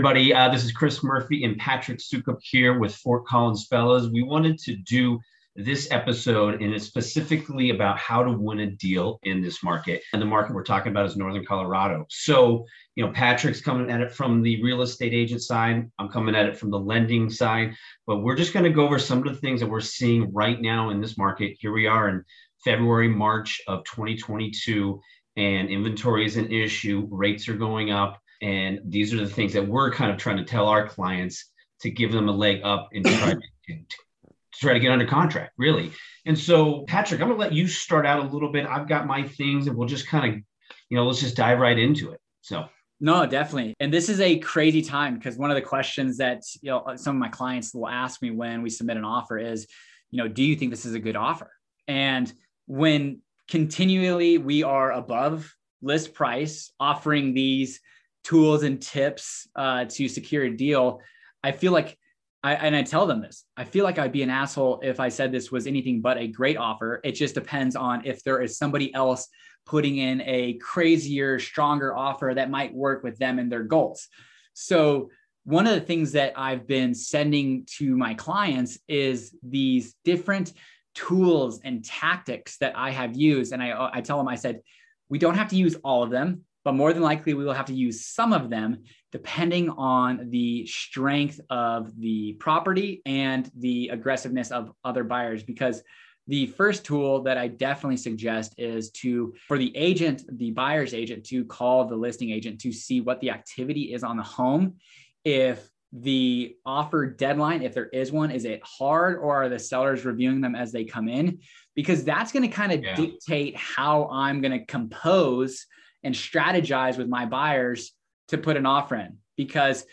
everybody. Uh, this is Chris Murphy and Patrick Sukup here with Fort Collins Fellas. We wanted to do this episode, and it's specifically about how to win a deal in this market. And the market we're talking about is Northern Colorado. So, you know, Patrick's coming at it from the real estate agent side. I'm coming at it from the lending side. But we're just going to go over some of the things that we're seeing right now in this market. Here we are in February, March of 2022, and inventory is an issue. Rates are going up and these are the things that we're kind of trying to tell our clients to give them a leg up and try to, to try to get under contract, really. And so, Patrick, I'm going to let you start out a little bit. I've got my things, and we'll just kind of, you know, let's just dive right into it. So. No, definitely. And this is a crazy time because one of the questions that you know uh, some of my clients will ask me when we submit an offer is, you know, do you think this is a good offer? And when continually we are above list price offering these tools and tips uh, to secure a deal, I feel like I, and I tell them this. I feel like I'd be an asshole if I said this was anything but a great offer. It just depends on if there is somebody else putting in a crazier, stronger offer that might work with them and their goals. So, one of the things that I've been sending to my clients is these different tools and tactics that I have used. And I, I tell them, I said, we don't have to use all of them but more than likely we will have to use some of them depending on the strength of the property and the aggressiveness of other buyers because the first tool that I definitely suggest is to, for the agent, the buyer's agent, to call the listing agent to see what the activity is on the home. If the offer deadline, if there is one, is it hard or are the sellers reviewing them as they come in? Because that's going to kind of yeah. dictate how I'm going to compose and strategize with my buyers to put an offer in because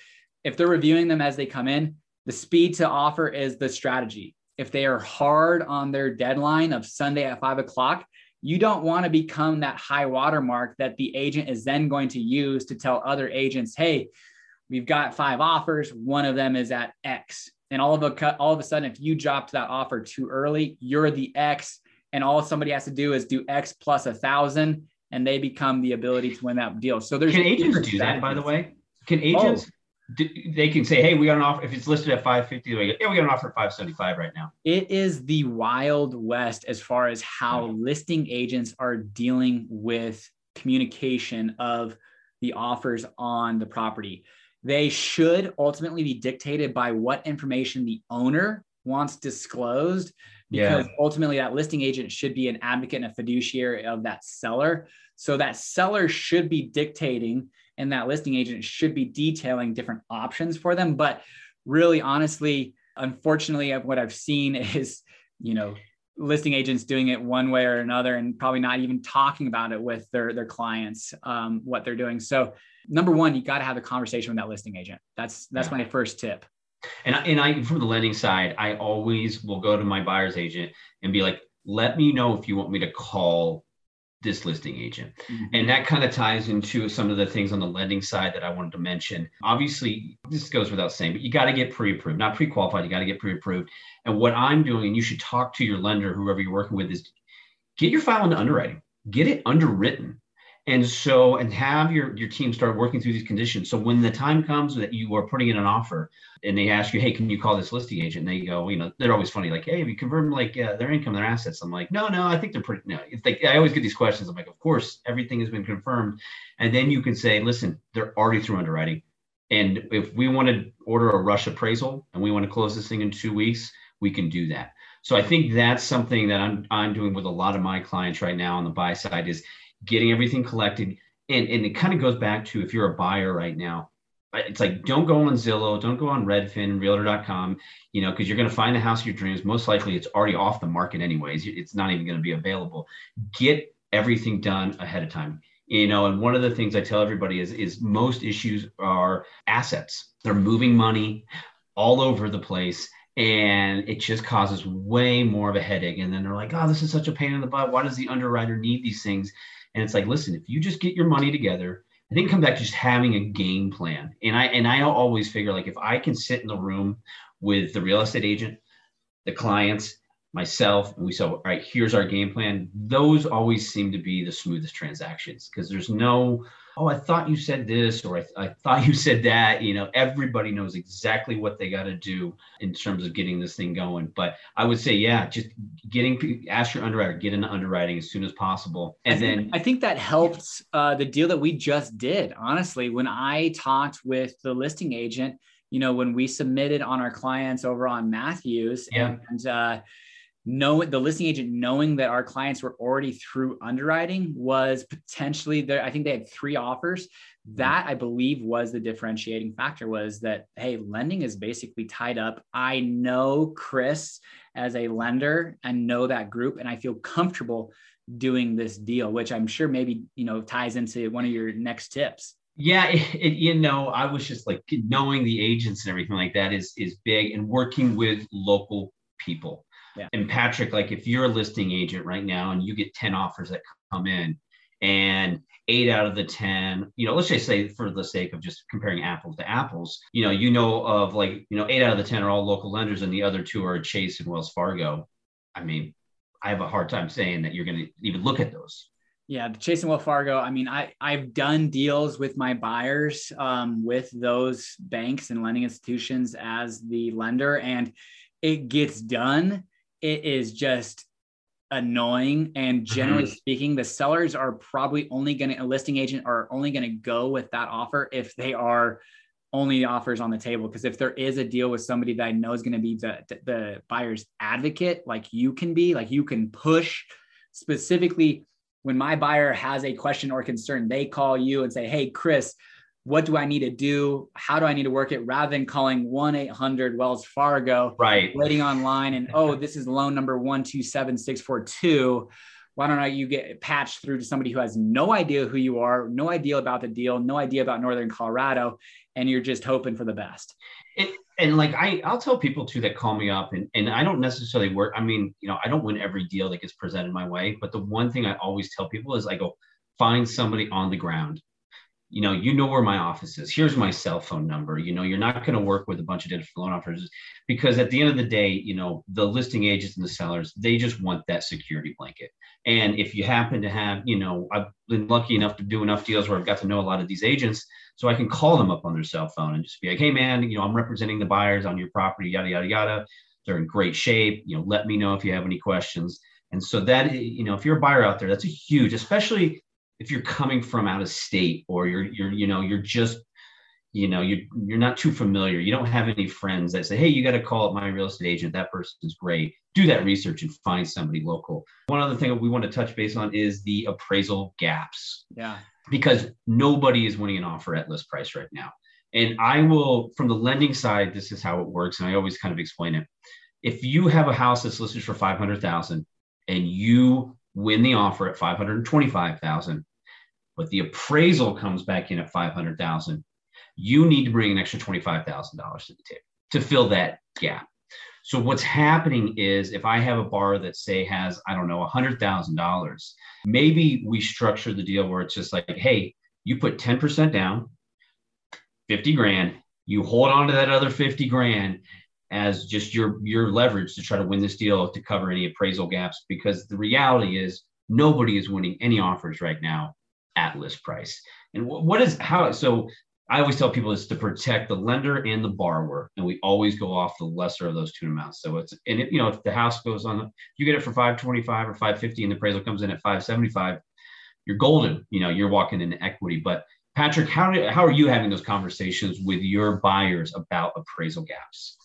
if they're reviewing them as they come in, the speed to offer is the strategy. If they are hard on their deadline of Sunday at five o'clock, you don't want to become that high watermark that the agent is then going to use to tell other agents, hey, we've got five offers. One of them is at X. And all of a all of a sudden, if you dropped that offer too early, you're the X, and all somebody has to do is do X plus a thousand, and they become the ability to win that deal. So there's can agents do that, by the way? Can agents? Oh. Do, they can say, "Hey, we got an offer." If it's listed at 550, they go, "Yeah, we got an offer at 575 right now." It is the wild west as far as how mm-hmm. listing agents are dealing with communication of the offers on the property. They should ultimately be dictated by what information the owner wants disclosed because yeah. ultimately that listing agent should be an advocate and a fiduciary of that seller. So that seller should be dictating and that listing agent should be detailing different options for them. But really, honestly, unfortunately, what I've seen is, you know, listing agents doing it one way or another and probably not even talking about it with their, their clients, um, what they're doing. So number one, you got to have a conversation with that listing agent. That's, that's yeah. my first tip. And I, and I from the lending side, I always will go to my buyer's agent and be like, let me know if you want me to call this listing agent. Mm-hmm. And that kind of ties into some of the things on the lending side that I wanted to mention. Obviously, this goes without saying, but you got to get pre-approved, not pre-qualified, you got to get pre-approved. And what I'm doing, and you should talk to your lender, whoever you're working with, is get your file into underwriting, get it underwritten and so and have your your team start working through these conditions. So when the time comes that you are putting in an offer and they ask you hey can you call this listing agent? And they go you know they're always funny like hey have you confirmed like uh, their income their assets? I'm like no no i think they're pretty no. It's like i always get these questions. I'm like of course everything has been confirmed. And then you can say listen they're already through underwriting. And if we want to order a rush appraisal and we want to close this thing in two weeks we can do that. So i think that's something that i'm i'm doing with a lot of my clients right now on the buy side is getting everything collected. And, and it kind of goes back to if you're a buyer right now, it's like don't go on Zillow, don't go on Redfin, Realtor.com, you know, because you're going to find the house of your dreams. Most likely, it's already off the market anyways. It's not even going to be available. Get everything done ahead of time. You know, and one of the things I tell everybody is is most issues are assets. They're moving money all over the place, and it just causes way more of a headache. And then they're like, "Oh, this is such a pain in the butt. Why does the underwriter need these things?" And it's like, listen, if you just get your money together, I think come back to just having a game plan. And I and I always figure like if I can sit in the room with the real estate agent, the clients, myself and we said all right here's our game plan. Those always seem to be the smoothest transactions because there's no oh i thought you said this or I, I thought you said that you know everybody knows exactly what they got to do in terms of getting this thing going. But i would say yeah just getting ask your underwriter get into underwriting as soon as possible. And I think, then i think that helped uh, the deal that we just did. Honestly when i talked with the listing agent you know when we submitted on our clients over on matthews yeah. and uh, know the listing agent knowing that our clients were already through underwriting was potentially there i think they had three offers. Mm-hmm. That i believe was the differentiating factor was that hey lending is basically tied up. I know chris as a lender and know that group and i feel comfortable doing this deal which i'm sure maybe you know ties into one of your next tips. Yeah it, it, you know i was just like knowing the agents and everything like that is is big and working with local people yeah. And Patrick, like if you're a listing agent right now and you get 10 offers that come in and eight out of the 10, you know, let's just say for the sake of just comparing apples to apples, you know, you know of like, you know, eight out of the 10 are all local lenders and the other two are Chase and Wells Fargo. I mean, I have a hard time saying that you're going to even look at those. Yeah, Chase and Wells Fargo. I mean, I I've done deals with my buyers um, with those banks and lending institutions as the lender, and it gets done it is just annoying. And generally mm-hmm. speaking, the sellers are probably only going to, a listing agent are only going to go with that offer if they are only offers on the table. Because if there is a deal with somebody that I know is going to be the, the buyer's advocate, like you can be, like you can push specifically when my buyer has a question or concern, they call you and say, Hey, Chris, what do I need to do? How do I need to work it rather than calling 1 800 Wells Fargo, right? Waiting online and, oh, this is loan number 127642. Why don't I, you get patched through to somebody who has no idea who you are, no idea about the deal, no idea about Northern Colorado, and you're just hoping for the best. It, and like I, I'll tell people too that call me up, and, and I don't necessarily work. I mean, you know, I don't win every deal that gets presented my way, but the one thing I always tell people is I go find somebody on the ground you know, you know where my office is. Here's my cell phone number. You know, you're not going to work with a bunch of different loan officers because at the end of the day, you know, the listing agents and the sellers, they just want that security blanket. And if you happen to have, you know, I've been lucky enough to do enough deals where I've got to know a lot of these agents, so I can call them up on their cell phone and just be like, hey man, you know, I'm representing the buyers on your property, yada yada yada. They're in great shape. You know, let me know if you have any questions. And so that, you know, if you're a buyer out there, that's a huge, especially if you're coming from out of state or you're you're you know you're just you know you're you're not too familiar you don't have any friends that say hey you got to call up my real estate agent. That person's great. Do that research and find somebody local. One other thing that we want to touch base on is the appraisal gaps. Yeah. Because nobody is winning an offer at list price right now. And i will from the lending side this is how it works and i always kind of explain it. If you have a house that's listed for 500000 and you win the offer at 525000 but the appraisal comes back in at 500,000, you need to bring an extra $25,000 to the table to fill that gap. So what's happening is if I have a bar that say has, I don't know, $100,000, maybe we structure the deal where it's just like, hey, you put 10% down, 50 grand, you hold on to that other 50 grand as just your your leverage to try to win this deal to cover any appraisal gaps because the reality is nobody is winning any offers right now at list price. And what is how so I always tell people is to protect the lender and the borrower, and we always go off the lesser of those two amounts. So it's and it, you know if the house goes on, you get it for five twenty five or five fifty, and the appraisal comes in at five seventy five, you're golden. You know you're walking into equity. But Patrick, how how are you having those conversations with your buyers about appraisal gaps?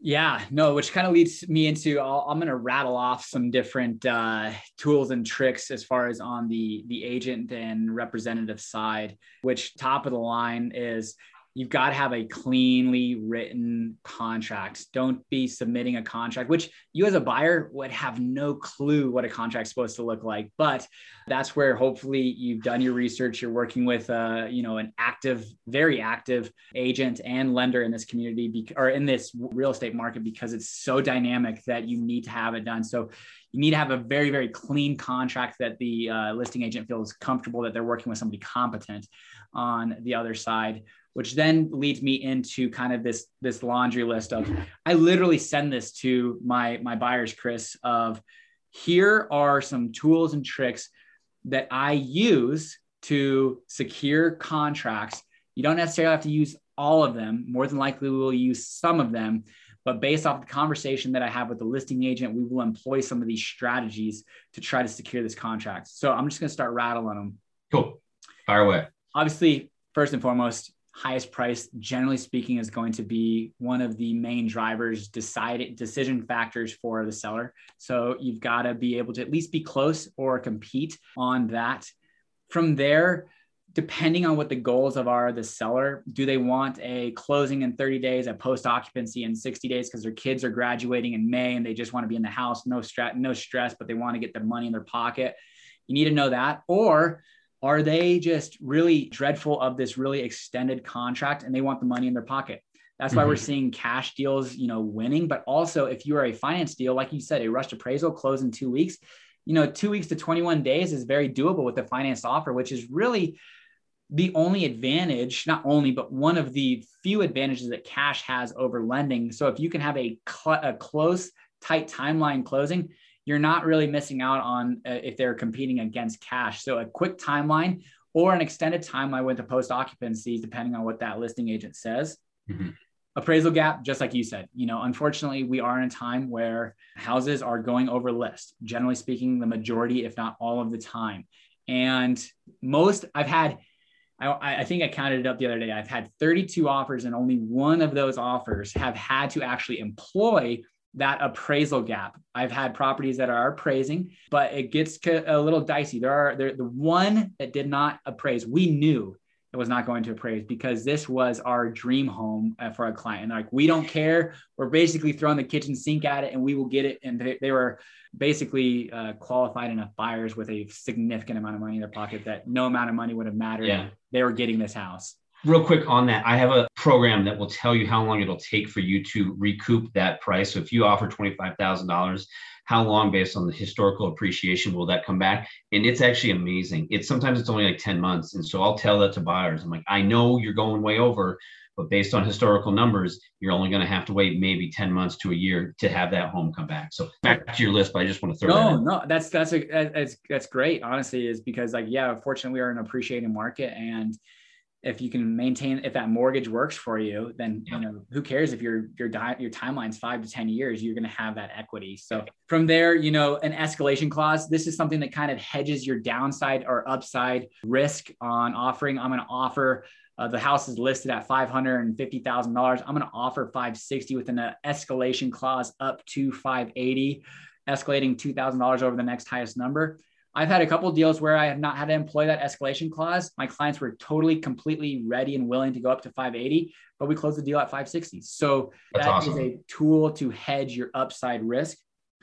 Yeah, no, which kind of leads me into i am going to rattle off some different uh, tools and tricks as far as on the the agent and representative side. Which top of the line is you've got to have a cleanly written contract. Don't be submitting a contract, which you as a buyer would have no clue what a contract's supposed to look like. But that's where hopefully you've done your research. You're working with, uh, you know, an active, very active agent and lender in this community be- or in this real estate market because it's so dynamic that you need to have it done. So you need to have a very, very clean contract that the uh, listing agent feels comfortable that they're working with somebody competent on the other side which then leads me into kind of this this laundry list of I literally send this to my my buyers, Chris, of here are some tools and tricks that I use to secure contracts. You don't necessarily have to use all of them. More than likely, we will use some of them. But based off the conversation that I have with the listing agent, we will employ some of these strategies to try to secure this contract. So I'm just going to start rattling them. Cool. Fire away. Obviously, first and foremost, highest price, generally speaking, is going to be one of the main drivers, decide decision factors for the seller. So you've got to be able to at least be close or compete on that. From there, depending on what the goals of are the seller, do they want a closing in 30 days, a post occupancy in 60 days because their kids are graduating in May and they just want to be in the house, no stress, no stress, but they want to get their money in their pocket. You need to know that. Or are they just really dreadful of this really extended contract and they want the money in their pocket? That's why mm-hmm. we're seeing cash deals, you know, winning. But also, if you are a finance deal, like you said, a rushed appraisal close in two weeks, you know, two weeks to 21 days is very doable with the finance offer, which is really the only advantage, not only, but one of the few advantages that cash has over lending. So if you can have a, cl- a close, tight timeline closing, you're not really missing out on uh, if they're competing against cash. So a quick timeline or an extended timeline with the post occupancy, depending on what that listing agent says. Mm-hmm. Appraisal gap, just like you said, you know, unfortunately, we are in a time where houses are going over list, generally speaking, the majority, if not all of the time. And most I've had, I, I, think I counted it up the other day. I've had 32 offers, and only one of those offers have had to actually employ that appraisal gap. I've had properties that are appraising, but it gets a little dicey. There are there, the one that did not appraise. We knew it was not going to appraise because this was our dream home uh, for a client. And like, we don't care. We're basically throwing the kitchen sink at it and we will get it. And they, they were basically uh, qualified enough buyers with a significant amount of money in their pocket that no amount of money would have mattered. Yeah. They were getting this house real quick on that, I have a program that will tell you how long it'll take for you to recoup that price. So if you offer $25,000, how long based on the historical appreciation will that come back? And it's actually amazing. It's sometimes it's only like 10 months. And so I'll tell that to buyers. I'm like, I know you're going way over, but based on historical numbers, you're only going to have to wait maybe 10 months to a year to have that home come back. So back to your list, but I just want to throw no, that no, that's, that's, a, that's, that's great. Honestly, is because like, yeah, fortunately we are an appreciating market and if you can maintain if that mortgage works for you then you know who cares if your your di- your timeline's 5 to 10 years you're going to have that equity. So from there you know an escalation clause this is something that kind of hedges your downside or upside risk on offering. I'm going to offer uh, the house is listed at $550,000 i'm going to offer 560 with an uh, escalation clause up to 580 escalating $2,000 over the next highest number I've had a couple deals where I have not had to employ that escalation clause. My clients were totally, completely ready and willing to go up to 580, but we closed the deal at 560. So That's that awesome. is a tool to hedge your upside risk.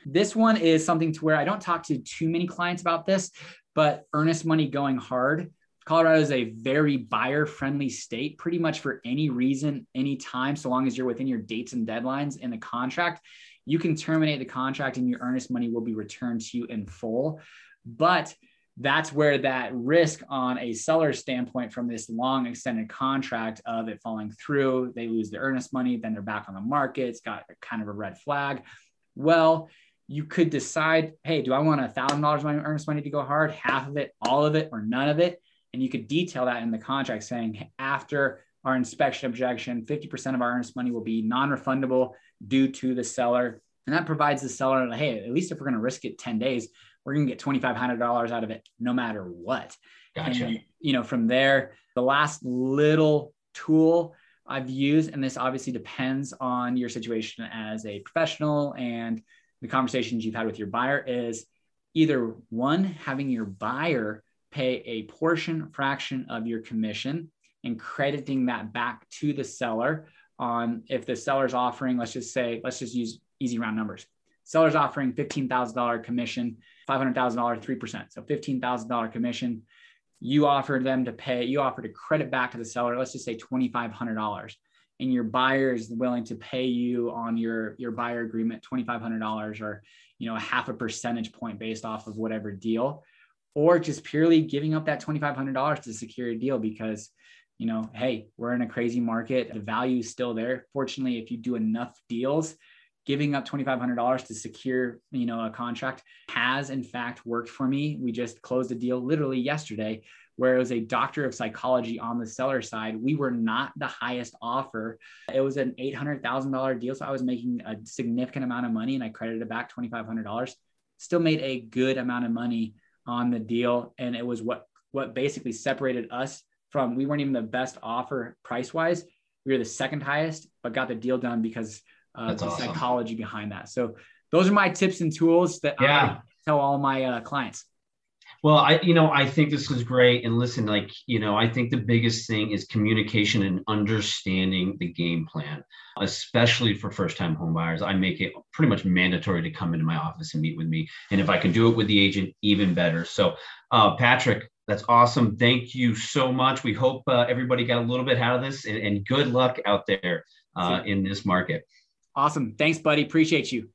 This one is something to where I don't talk to too many clients about this, but earnest money going hard. Colorado is a very buyer friendly state, pretty much for any reason, anytime, so long as you're within your dates and deadlines in the contract. You can terminate the contract and your earnest money will be returned to you in full. But that's where that risk on a seller standpoint from this long extended contract of it falling through, they lose the earnest money, then they're back on the market. It's got kind of a red flag. Well, you could decide, hey, do I want a thousand dollars of my earnest money to go hard, half of it, all of it, or none of it? And you could detail that in the contract saying after our inspection objection, 50% of our earnest money will be non-refundable due to the seller. And that provides the seller, hey, at least if we're going to risk it 10 days, we're going to get $2,500 out of it no matter what. Gotcha. And, you know, from there, the last little tool I've used, and this obviously depends on your situation as a professional and the conversations you've had with your buyer, is either one, having your buyer pay a portion fraction of your commission and crediting that back to the seller on if the seller's offering, let's just say, let's just use easy round numbers. Seller's offering $15,000 commission $500,000, 3%. So $15,000 commission. You offer them to pay, you offer to credit back to the seller, let's just say $2,500. And your buyer is willing to pay you on your, your buyer agreement $2,500 or you know a half a percentage point based off of whatever deal, or just purely giving up that $2,500 to secure a deal because you know, hey, we're in a crazy market. The value is still there. Fortunately, if you do enough deals, giving up $2,500 to secure, you know, a contract has in fact worked for me. We just closed a deal literally yesterday where it was a doctor of psychology on the seller side. We were not the highest offer. It was an $800,000 deal. So I was making a significant amount of money and I credited back $2,500. Still made a good amount of money on the deal. And it was what, what basically separated us from, we weren't even the best offer price wise. We were the second highest, but got the deal done because uh, the awesome. psychology behind that. So those are my tips and tools that yeah. I tell all my uh, clients. Well, I, you know, I think this is great. And listen, like, you know, I think the biggest thing is communication and understanding the game plan, especially for first time homebuyers. I make it pretty much mandatory to come into my office and meet with me. And if I can do it with the agent, even better. So, uh, Patrick, that's awesome. Thank you so much. We hope uh, everybody got a little bit out of this and, and good luck out there uh, in this market. Awesome. Thanks, buddy. Appreciate you.